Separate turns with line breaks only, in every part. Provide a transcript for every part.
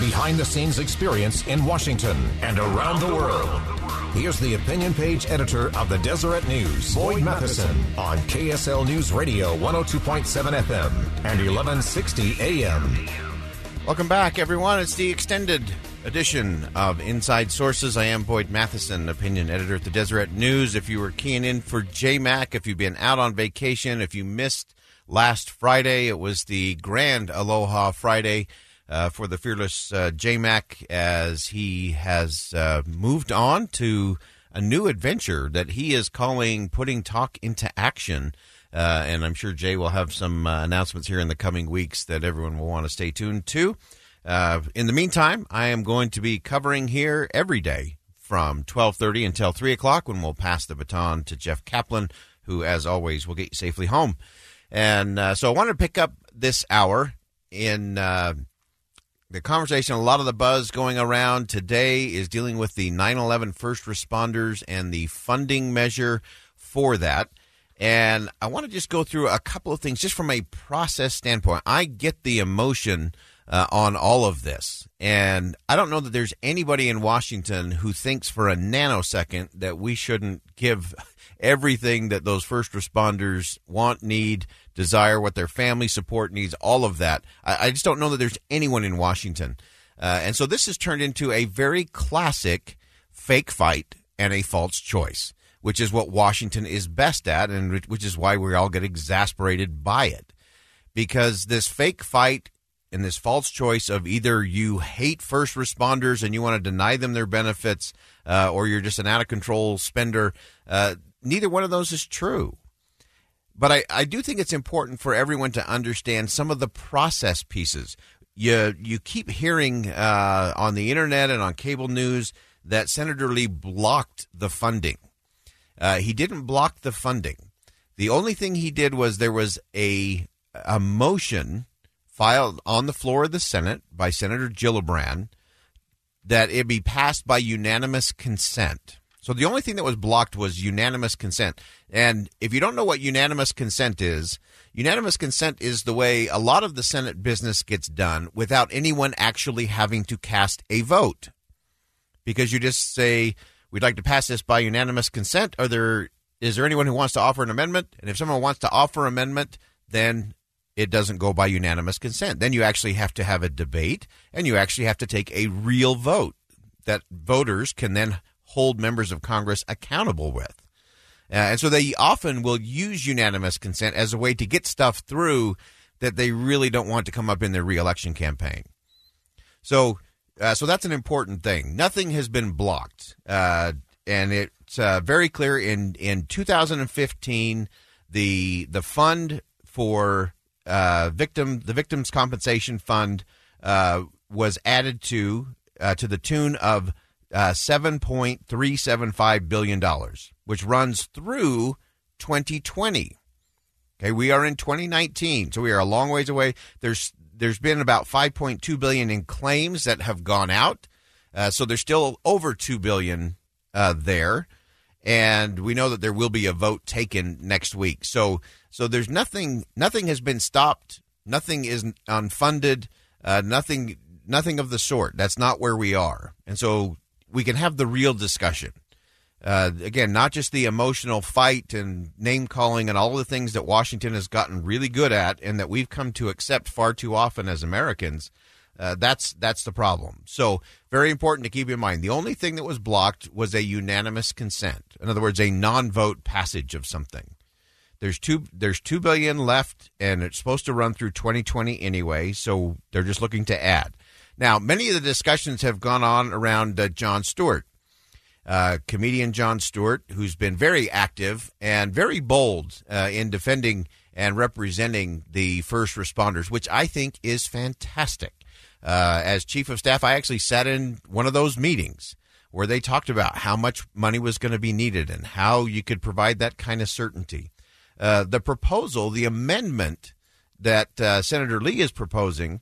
Behind the scenes experience in Washington and around the world. Here's the opinion page editor of the Deseret News, Boyd Matheson, on KSL News Radio 102.7 FM and 1160 AM.
Welcome back, everyone. It's the extended edition of Inside Sources. I am Boyd Matheson, opinion editor at the Deseret News. If you were keying in for JMAC, if you've been out on vacation, if you missed last Friday, it was the Grand Aloha Friday. Uh, for the fearless uh, JMac as he has uh, moved on to a new adventure that he is calling putting talk into action. Uh, and I'm sure Jay will have some uh, announcements here in the coming weeks that everyone will want to stay tuned to. Uh, in the meantime, I am going to be covering here every day from 12:30 until 3 o'clock when we'll pass the baton to Jeff Caplan, who, as always, will get you safely home. And so I wanted to pick up this hour in the conversation, a lot of the buzz going around today is dealing with the 9 11 first responders and the funding measure for that. And I want to just go through a couple of things just from a process standpoint. I get the emotion uh, on all of this. And I don't know that there's anybody in Washington who thinks for a nanosecond that we shouldn't give everything that those first responders want, need, desire, what their family support needs, all of that. I, I just don't know that there's anyone in Washington. Uh, and so this has turned into a very classic fake fight and a false choice, which is what Washington is best at, and which is why we all get exasperated by it. Because this fake fight and this false choice of either you hate first responders and you want to deny them their benefits, uh, or you're just an out of control spender, uh, neither one of those is true. But I, I do think it's important for everyone to understand some of the process pieces. You you keep hearing uh, on the internet and on cable news that Senator Lee blocked the funding. Uh, he didn't block the funding. The only thing he did was there was a a motion filed on the floor of the Senate by Senator Gillibrand that it be passed by unanimous consent. So the only thing that was blocked was unanimous consent. And if you don't know what unanimous consent is, unanimous consent is the way a lot of the Senate business gets done without anyone actually having to cast a vote. Because you just say, we'd like to pass this by unanimous consent. Are there is there anyone who wants to offer an amendment? And if someone wants to offer amendment, then it doesn't go by unanimous consent. Then you actually have to have a debate and you actually have to take a real vote that voters can then hold members of Congress accountable with. Uh, and so they often will use unanimous consent as a way to get stuff through that they really don't want to come up in their reelection campaign. So, uh, so that's an important thing. Nothing has been blocked, uh, and it's uh, very clear. In in 2015, the the fund for uh, victim the victims compensation fund uh, was added to to the tune of uh, $7.375 billion, which runs through 2020. Okay, we are in 2019, so we are a long ways away. There's there's been about 5.2 billion in claims that have gone out, uh, so there's still over 2 billion uh, there, and we know that there will be a vote taken next week. So so there's nothing nothing has been stopped, nothing is unfunded, uh, nothing nothing of the sort. That's not where we are, and so we can have the real discussion. Uh, again, not just the emotional fight and name calling and all the things that Washington has gotten really good at and that we've come to accept far too often as Americans. Uh, that's that's the problem. So very important to keep in mind. The only thing that was blocked was a unanimous consent. In other words, a non-vote passage of something. There's two there's two billion left, and it's supposed to run through 2020 anyway. So they're just looking to add. Now, many of the discussions have gone on around uh, Jon Stewart, uh, comedian Jon Stewart, who's been very active and very bold uh, in defending and representing the first responders, which I think is fantastic. Uh, as chief of staff, I actually sat in one of those meetings where they talked about how much money was going to be needed and how you could provide that kind of certainty. Uh, the proposal, the amendment that uh, Senator Lee is proposing,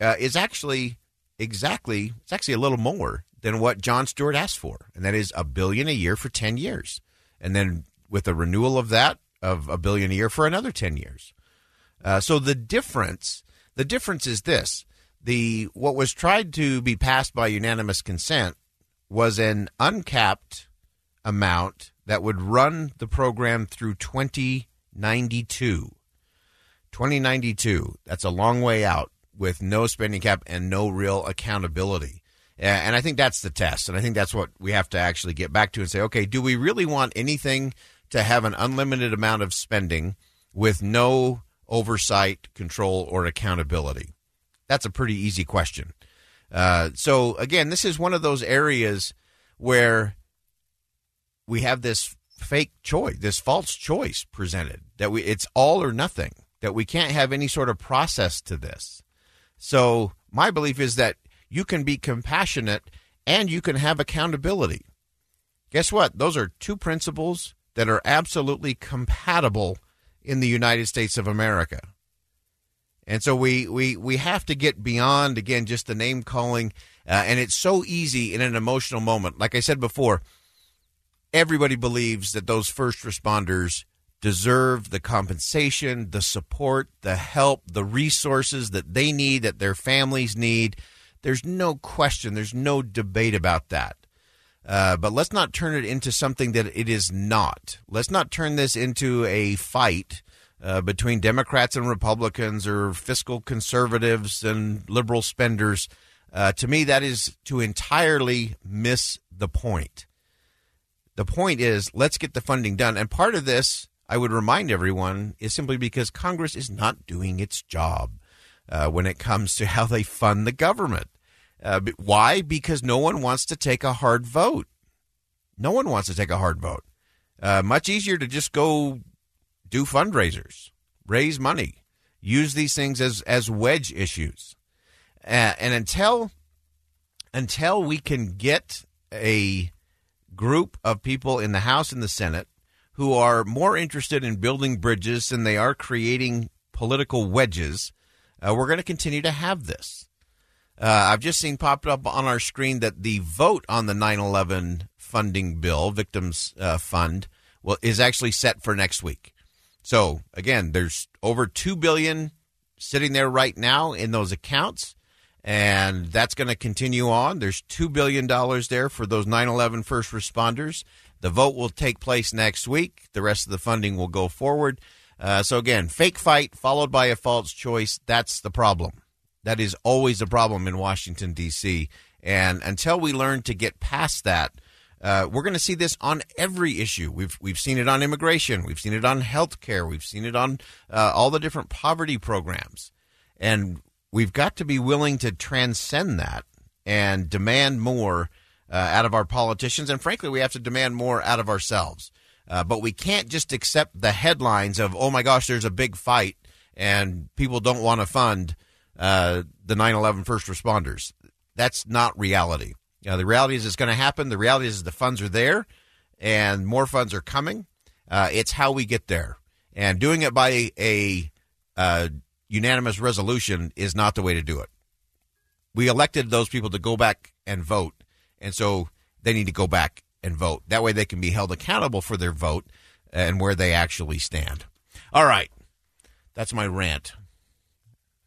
uh, is actually exactly it's actually a little more than what Jon Stewart asked for, and that is a billion a year for ten years, and then with a renewal of that of a billion a year for another ten years. Uh, so the difference, the difference is this: the what was tried to be passed by unanimous consent was an uncapped amount that would run the program through 2092. 2092. That's a long way out with no spending cap and no real accountability. And I think that's the test. And I think that's what we have to actually get back to and say, okay, do we really want anything to have an unlimited amount of spending with no oversight, control, or accountability? That's a pretty easy question. Uh, so, again, this is one of those areas where we have this fake choice, this false choice presented that we it's all or nothing, that we can't have any sort of process to this. So, my belief is that you can be compassionate and you can have accountability. Guess what? Those are two principles that are absolutely compatible in the United States of America. And so we, we, we have to get beyond, again, just the name calling. Uh, and it's so easy in an emotional moment. Like I said before, everybody believes that those first responders deserve the compensation, the support, the help, the resources that they need, that their families need. There's no question, there's no debate about that. Uh, but let's not turn it into something that it is not. Let's not turn this into a fight uh, between Democrats and Republicans or fiscal conservatives and liberal spenders. Uh, to me, that is to entirely miss the point. The point is, let's get the funding done. And part of this, I would remind everyone, is simply because Congress is not doing its job uh, when it comes to how they fund the government. Uh, why? Because no one wants to take a hard vote. No one wants to take a hard vote. Uh, much easier to just go do fundraisers, raise money, use these things as as wedge issues, uh, and until until we can get a group of people in the House and the Senate who are more interested in building bridges than they are creating political wedges, uh, we're going to continue to have this. Uh, I've just seen popped up on our screen that the vote on the 9 11 funding bill, Victims uh, Fund, well, is actually set for next week. So again, there's over two billion sitting there right now in those accounts, and that's going to continue on. There's two billion dollars there for those 9/11 first responders. The vote will take place next week. The rest of the funding will go forward. Uh, so again, fake fight followed by a false choice. That's the problem. That is always a problem in Washington D.C. And until we learn to get past that, uh, we're going to see this on every issue. We've we've seen it on immigration, we've seen it on health care, we've seen it on uh, all the different poverty programs, and we've got to be willing to transcend that and demand more uh, out of our politicians, and frankly, we have to demand more out of ourselves. Uh, but we can't just accept the headlines of "Oh my gosh, there's a big fight," and people don't want to fund uh, the 9/11 first responders. That's not reality. Know, the reality is it's going to happen. The reality is the funds are there, and more funds are coming. Uh, it's how we get there, and doing it by a, a uh, unanimous resolution is not the way to do it. We elected those people to go back and vote, and so they need to go back and vote. That way, they can be held accountable for their vote and where they actually stand. All right, that's my rant.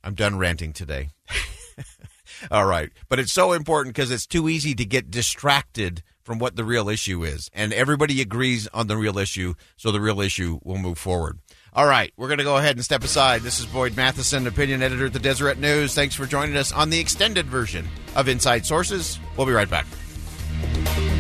I'm done ranting today. All right. But it's so important because it's too easy to get distracted from what the real issue is. And everybody agrees on the real issue, so the real issue will move forward. All right, we're going to go ahead and step aside. This is Boyd Matheson, opinion editor at the Deseret News. Thanks for joining us on the extended version of Inside Sources. We'll be right back. Thank you.